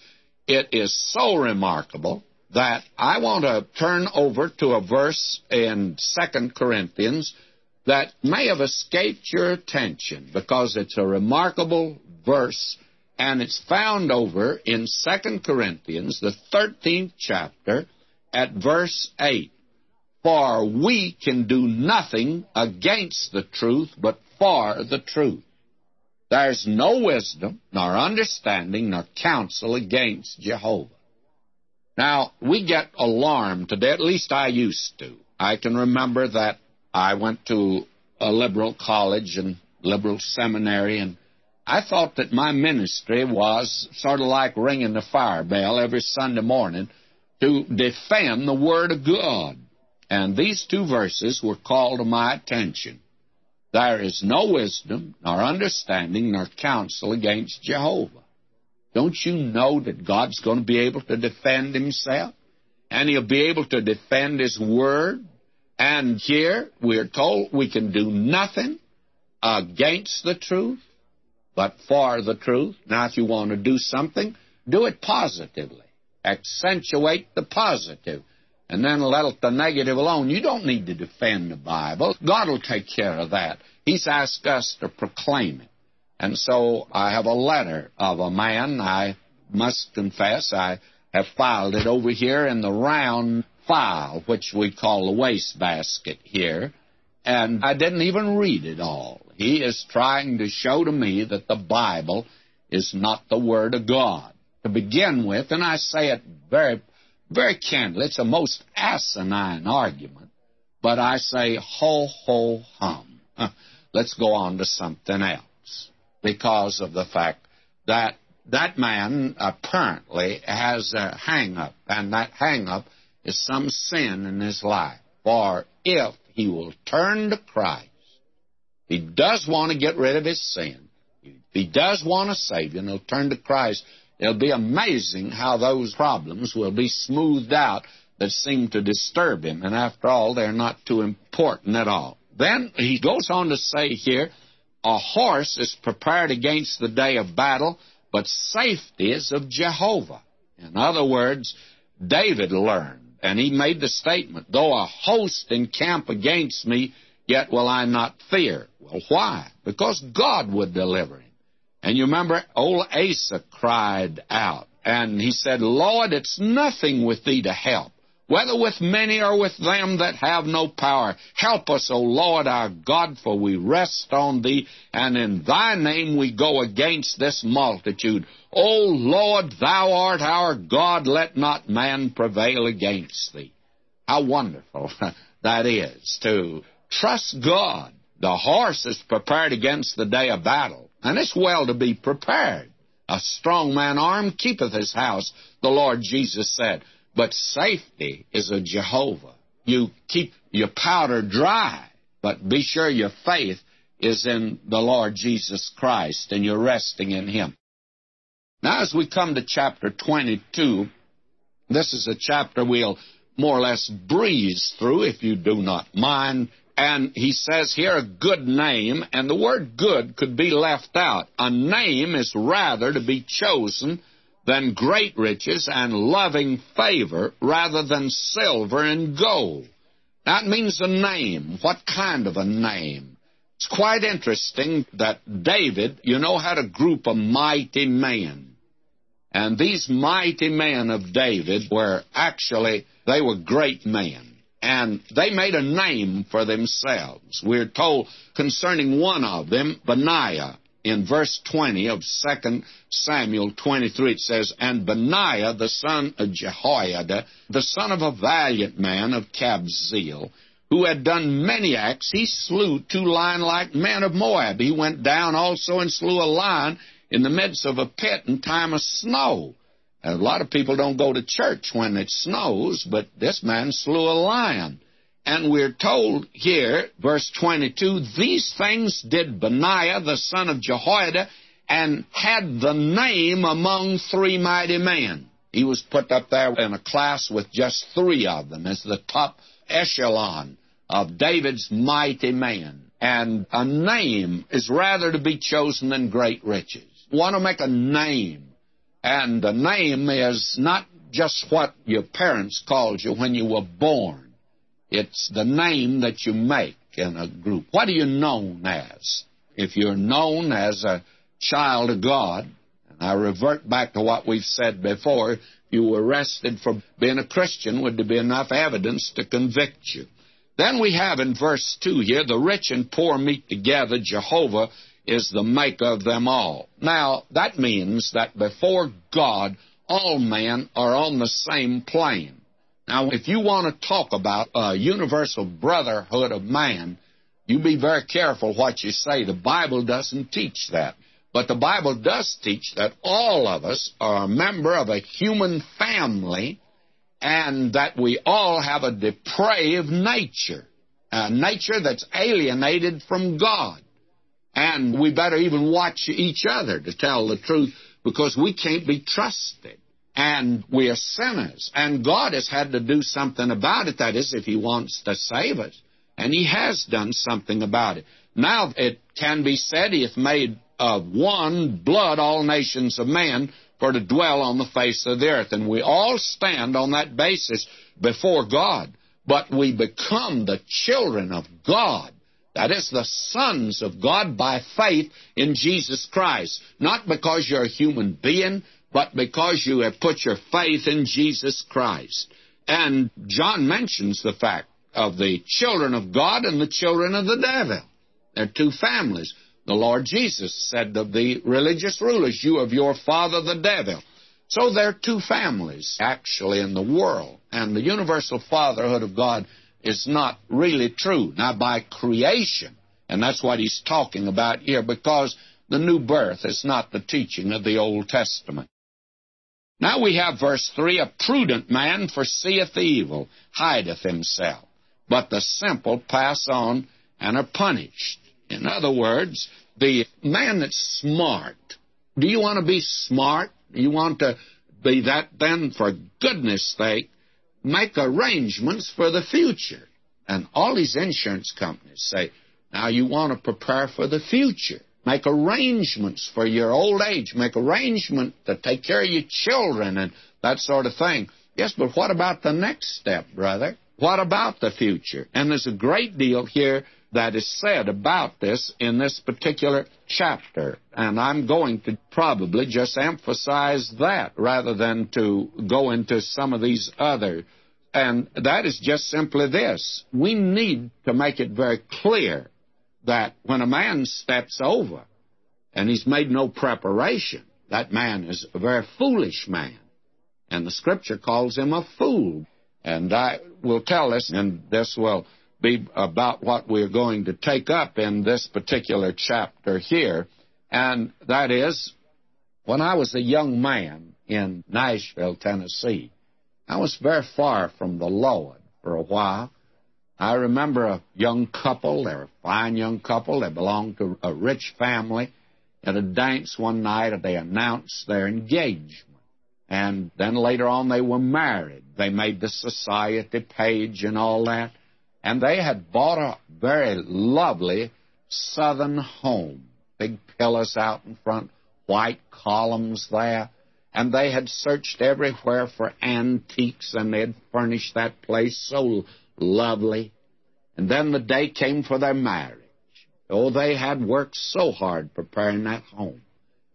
it is so remarkable that I want to turn over to a verse in Second Corinthians that may have escaped your attention because it's a remarkable verse and it's found over in 2 Corinthians, the 13th chapter, at verse 8. For we can do nothing against the truth, but for the truth. There's no wisdom, nor understanding, nor counsel against Jehovah. Now, we get alarmed today, at least I used to. I can remember that I went to a liberal college and liberal seminary, and I thought that my ministry was sort of like ringing the fire bell every Sunday morning to defend the Word of God. And these two verses were called to my attention. There is no wisdom, nor understanding, nor counsel against Jehovah. Don't you know that God's going to be able to defend Himself? And He'll be able to defend His Word? And here we're told we can do nothing against the truth but for the truth. Now, if you want to do something, do it positively. Accentuate the positive, and then let the negative alone. You don't need to defend the Bible. God will take care of that. He's asked us to proclaim it. And so I have a letter of a man. I must confess I have filed it over here in the round file, which we call the wastebasket here. And I didn't even read it all. He is trying to show to me that the Bible is not the Word of God. To begin with, and I say it very, very candidly, it's a most asinine argument But I say, ho, ho, hum. Let's go on to something else because of the fact that that man apparently has a hang up, and that hang up is some sin in his life. For if he will turn to Christ, he does want to get rid of his sin. If he does want to save you, and he'll turn to Christ, it'll be amazing how those problems will be smoothed out that seem to disturb him. And after all, they're not too important at all. Then he goes on to say here, a horse is prepared against the day of battle, but safety is of Jehovah. In other words, David learned, and he made the statement, though a host encamp against me, yet will I not fear. Well, why? Because God would deliver him. And you remember, old Asa cried out, and he said, Lord, it's nothing with thee to help whether with many or with them that have no power. Help us, O Lord our God, for we rest on thee, and in thy name we go against this multitude. O Lord, thou art our God, let not man prevail against thee. How wonderful that is to trust God. The horse is prepared against the day of battle, and it's well to be prepared. A strong man armed keepeth his house, the Lord Jesus said. But safety is a Jehovah. You keep your powder dry, but be sure your faith is in the Lord Jesus Christ and you're resting in Him. Now, as we come to chapter 22, this is a chapter we'll more or less breeze through if you do not mind. And he says here a good name, and the word good could be left out. A name is rather to be chosen than great riches and loving favor rather than silver and gold. That means a name. What kind of a name? It's quite interesting that David, you know, had a group of mighty men. And these mighty men of David were actually, they were great men. And they made a name for themselves. We're told concerning one of them, Benaiah, in verse 20 of 2 Samuel 23, it says, And Benaiah, the son of Jehoiada, the son of a valiant man of Kabzeel, who had done many acts, he slew two lion-like men of Moab. He went down also and slew a lion in the midst of a pit in time of snow. A lot of people don't go to church when it snows, but this man slew a lion. And we're told here, verse 22, these things did Benaiah the son of Jehoiada, and had the name among three mighty men. He was put up there in a class with just three of them as the top echelon of David's mighty men. And a name is rather to be chosen than great riches. Want to make a name. And a name is not just what your parents called you when you were born. It's the name that you make in a group. What are you known as? If you're known as a child of God, and I revert back to what we've said before, if you were arrested for being a Christian, would there be enough evidence to convict you? Then we have in verse 2 here, the rich and poor meet together, Jehovah is the maker of them all. Now, that means that before God, all men are on the same plane. Now, if you want to talk about a universal brotherhood of man, you be very careful what you say. The Bible doesn't teach that. But the Bible does teach that all of us are a member of a human family and that we all have a depraved nature, a nature that's alienated from God. And we better even watch each other to tell the truth because we can't be trusted and we are sinners. And God has had to do something about it. That is, if He wants to save us. And He has done something about it. Now it can be said He hath made of one blood all nations of men for to dwell on the face of the earth. And we all stand on that basis before God. But we become the children of God. That is the sons of God by faith in Jesus Christ. Not because you're a human being, but because you have put your faith in Jesus Christ. And John mentions the fact of the children of God and the children of the devil. They're two families. The Lord Jesus said of the religious rulers, You of your father the devil. So there are two families actually in the world. And the universal fatherhood of God is not really true. Now, by creation, and that's what he's talking about here, because the new birth is not the teaching of the Old Testament. Now we have verse 3 A prudent man foreseeth evil, hideth himself, but the simple pass on and are punished. In other words, the man that's smart, do you want to be smart? You want to be that, then for goodness sake, make arrangements for the future. And all these insurance companies say, now you want to prepare for the future. Make arrangements for your old age. Make arrangements to take care of your children and that sort of thing. Yes, but what about the next step, brother? What about the future? And there's a great deal here that is said about this in this particular chapter. And I'm going to probably just emphasize that rather than to go into some of these other. And that is just simply this. We need to make it very clear that when a man steps over and he's made no preparation, that man is a very foolish man. And the scripture calls him a fool. And I will tell this, and this will be about what we're going to take up in this particular chapter here. And that is, when I was a young man in Nashville, Tennessee, I was very far from the Lord for a while. I remember a young couple, they were a fine young couple, they belonged to a rich family. At a dance one night, they announced their engagement. And then later on, they were married. They made the society page and all that and they had bought a very lovely southern home. Big pillars out in front, white columns there. And they had searched everywhere for antiques, and they had furnished that place so lovely. And then the day came for their marriage. Oh, they had worked so hard preparing that home.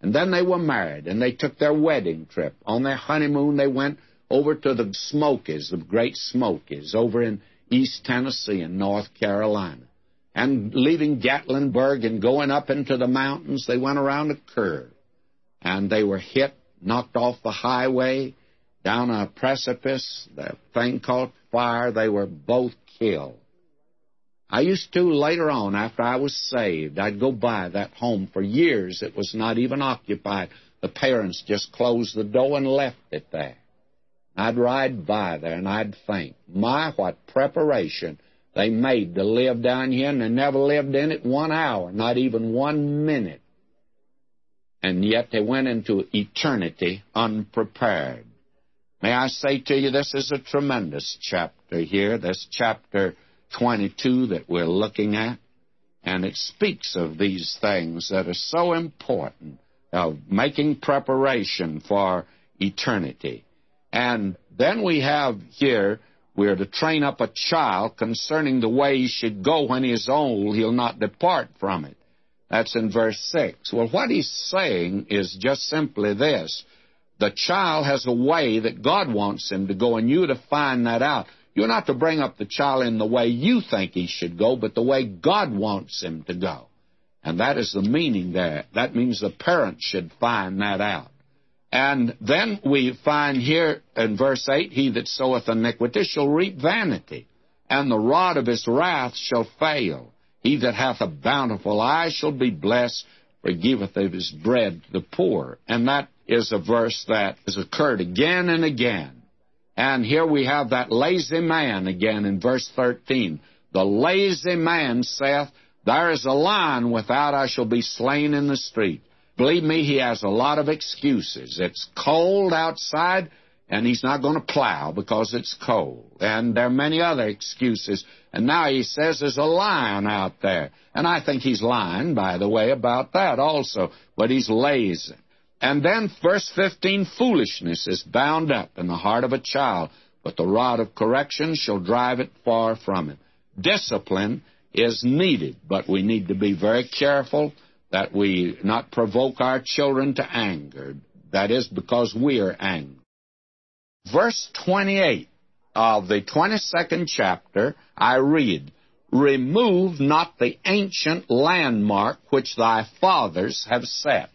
And then they were married, and they took their wedding trip. On their honeymoon, they went over to the Smokies, the Great Smokies, over in East Tennessee and North Carolina. And leaving Gatlinburg and going up into the mountains, they went around a curve. And they were hit, knocked off the highway, down a precipice, the thing caught fire. They were both killed. I used to later on, after I was saved, I'd go by that home for years. It was not even occupied. The parents just closed the door and left it there. I'd ride by there and I'd think, my, what preparation they made to live down here, and they never lived in it one hour, not even one minute. And yet they went into eternity unprepared. May I say to you, this is a tremendous chapter here, this chapter 22 that we're looking at. And it speaks of these things that are so important of making preparation for eternity. And then we have here, we are to train up a child concerning the way he should go when he is old, he'll not depart from it. That's in verse 6. Well, what he's saying is just simply this. The child has a way that God wants him to go, and you to find that out. You're not to bring up the child in the way you think he should go, but the way God wants him to go. And that is the meaning there. That means the parent should find that out. And then we find here in verse 8, He that soweth iniquity shall reap vanity, and the rod of his wrath shall fail. He that hath a bountiful eye shall be blessed, for giveth of his bread to the poor. And that is a verse that has occurred again and again. And here we have that lazy man again in verse 13. The lazy man saith, There is a lion without, I shall be slain in the street. Believe me, he has a lot of excuses. It's cold outside, and he's not going to plow because it's cold. And there are many other excuses. And now he says there's a lion out there. And I think he's lying, by the way, about that also. But he's lazy. And then, verse 15 foolishness is bound up in the heart of a child, but the rod of correction shall drive it far from him. Discipline is needed, but we need to be very careful that we not provoke our children to anger. That is because we are angry. Verse 28 of the 22nd chapter, I read, Remove not the ancient landmark which thy fathers have set.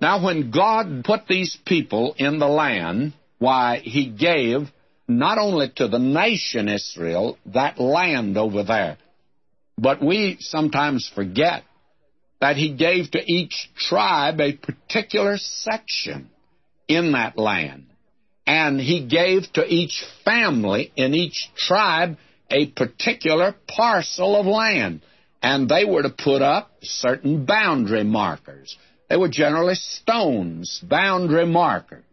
Now, when God put these people in the land, why, He gave not only to the nation Israel, that land over there, but we sometimes forget that he gave to each tribe a particular section in that land. And he gave to each family in each tribe a particular parcel of land. And they were to put up certain boundary markers. They were generally stones, boundary markers.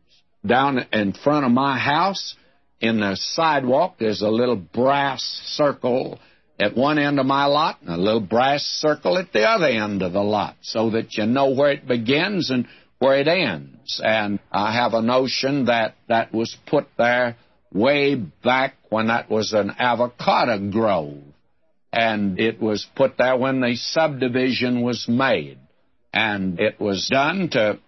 Down in front of my house, in the sidewalk, there's a little brass circle at one end of my lot and a little brass circle at the other end of the lot so that you know where it begins and where it ends. And I have a notion that that was put there way back when that was an avocado grove. And it was put there when the subdivision was made. And it was done to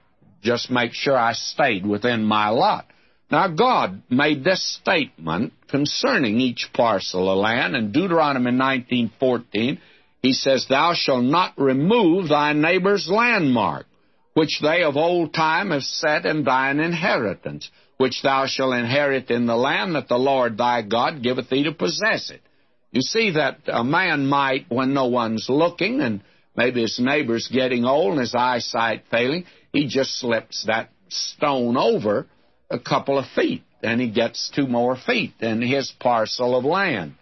just make sure I stayed within my lot. Now, God made this statement concerning each parcel of land in Deuteronomy 19:14. He says, "Thou shalt not remove thy neighbor's landmark, which they of old time have set in thine inheritance, which thou shalt inherit in the land that the Lord thy God giveth thee to possess it." You see that a man might, when no one's looking, and maybe his neighbor's getting old and his eyesight failing, he just slips that stone over a couple of feet, and he gets two more feet in his parcel of land.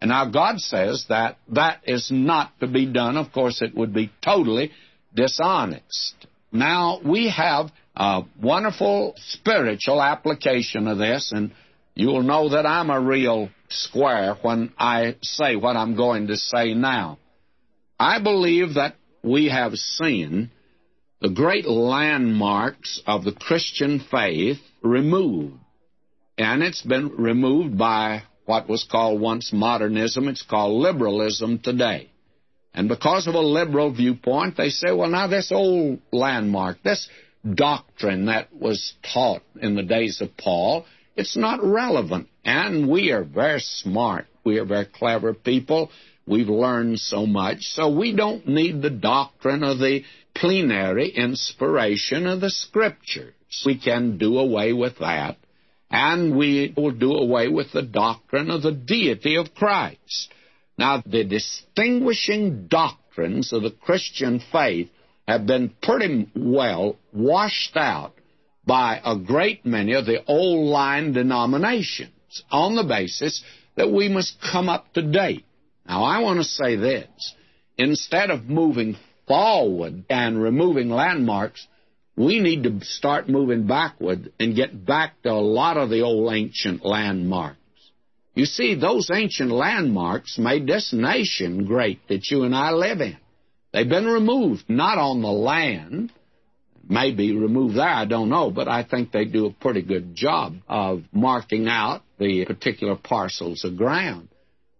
And now God says that that is not to be done. Of course, it would be totally dishonest. Now, we have a wonderful spiritual application of this, and you'll know that I'm a real square when I say what I'm going to say now. I believe that we have seen the great landmarks of the Christian faith removed. And it's been removed by what was called once modernism. It's called liberalism today. And because of a liberal viewpoint, they say, well, now this old landmark, this doctrine that was taught in the days of Paul, it's not relevant. And we are very smart. We are very clever people. We've learned so much. So we don't need the doctrine of the plenary inspiration of the Scriptures. We can do away with that, and we will do away with the doctrine of the deity of Christ. Now, the distinguishing doctrines of the Christian faith have been pretty well washed out by a great many of the old line denominations on the basis that we must come up to date. Now, I want to say this. Instead of moving forward and removing landmarks, we need to start moving backward and get back to a lot of the old ancient landmarks. You see, those ancient landmarks made this nation great that you and I live in. They've been removed, not on the land, maybe removed there, I don't know, but I think they do a pretty good job of marking out the particular parcels of ground.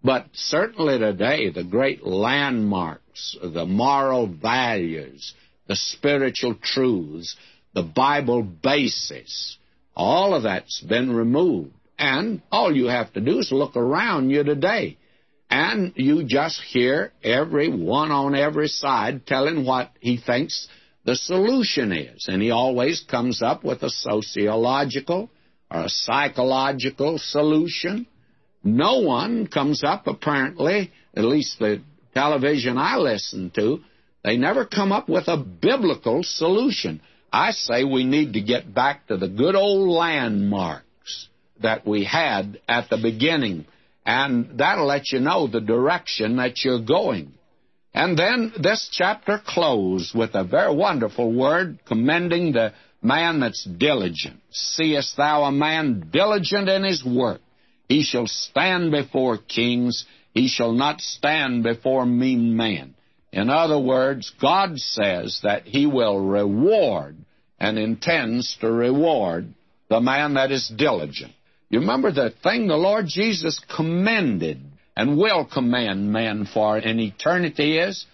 But certainly today, the great landmarks, the moral values, the spiritual truths, the Bible basis, all of that's been removed. And all you have to do is look around you today. And you just hear every one on every side telling what he thinks the solution is. And he always comes up with a sociological or a psychological solution no one comes up, apparently, at least the television I listen to, they never come up with a biblical solution. I say we need to get back to the good old landmarks that we had at the beginning, and that'll let you know the direction that you're going. And then this chapter closed with a very wonderful word commending the man that's diligent. Seest thou a man diligent in his work? He shall stand before kings. He shall not stand before mean men. In other words, God says that He will reward and intends to reward the man that is diligent. You remember the thing the Lord Jesus commended and will commend men for in eternity is,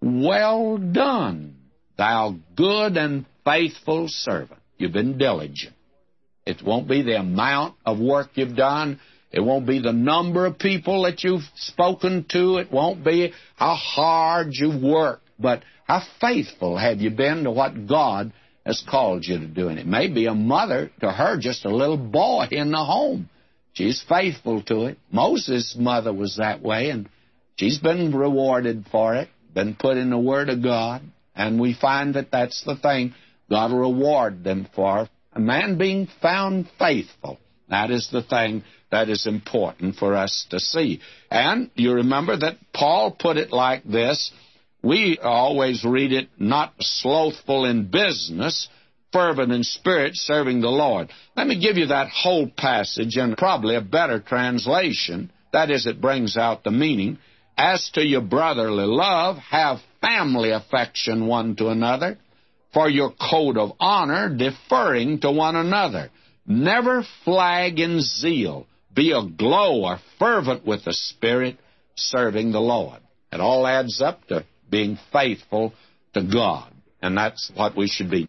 Well done, thou good and faithful servant. You've been diligent. It won't be the amount of work you've done. It won't be the number of people that you've spoken to. It won't be how hard you've worked. But how faithful have you been to what God has called you to do? And it may be a mother to her, just a little boy in the home. She's faithful to it. Moses' mother was that way, and she's been rewarded for it, been put in the Word of God, and we find that that's the thing God will reward them for. A man being found faithful. That is the thing that is important for us to see. And you remember that Paul put it like this we always read it not slothful in business, fervent in spirit, serving the Lord. Let me give you that whole passage and probably a better translation. That is, it brings out the meaning. As to your brotherly love, have family affection one to another, for your code of honor deferring to one another. Never flag in zeal. Be aglow or fervent with the Spirit, serving the Lord. It all adds up to being faithful to God. And that's what we should be.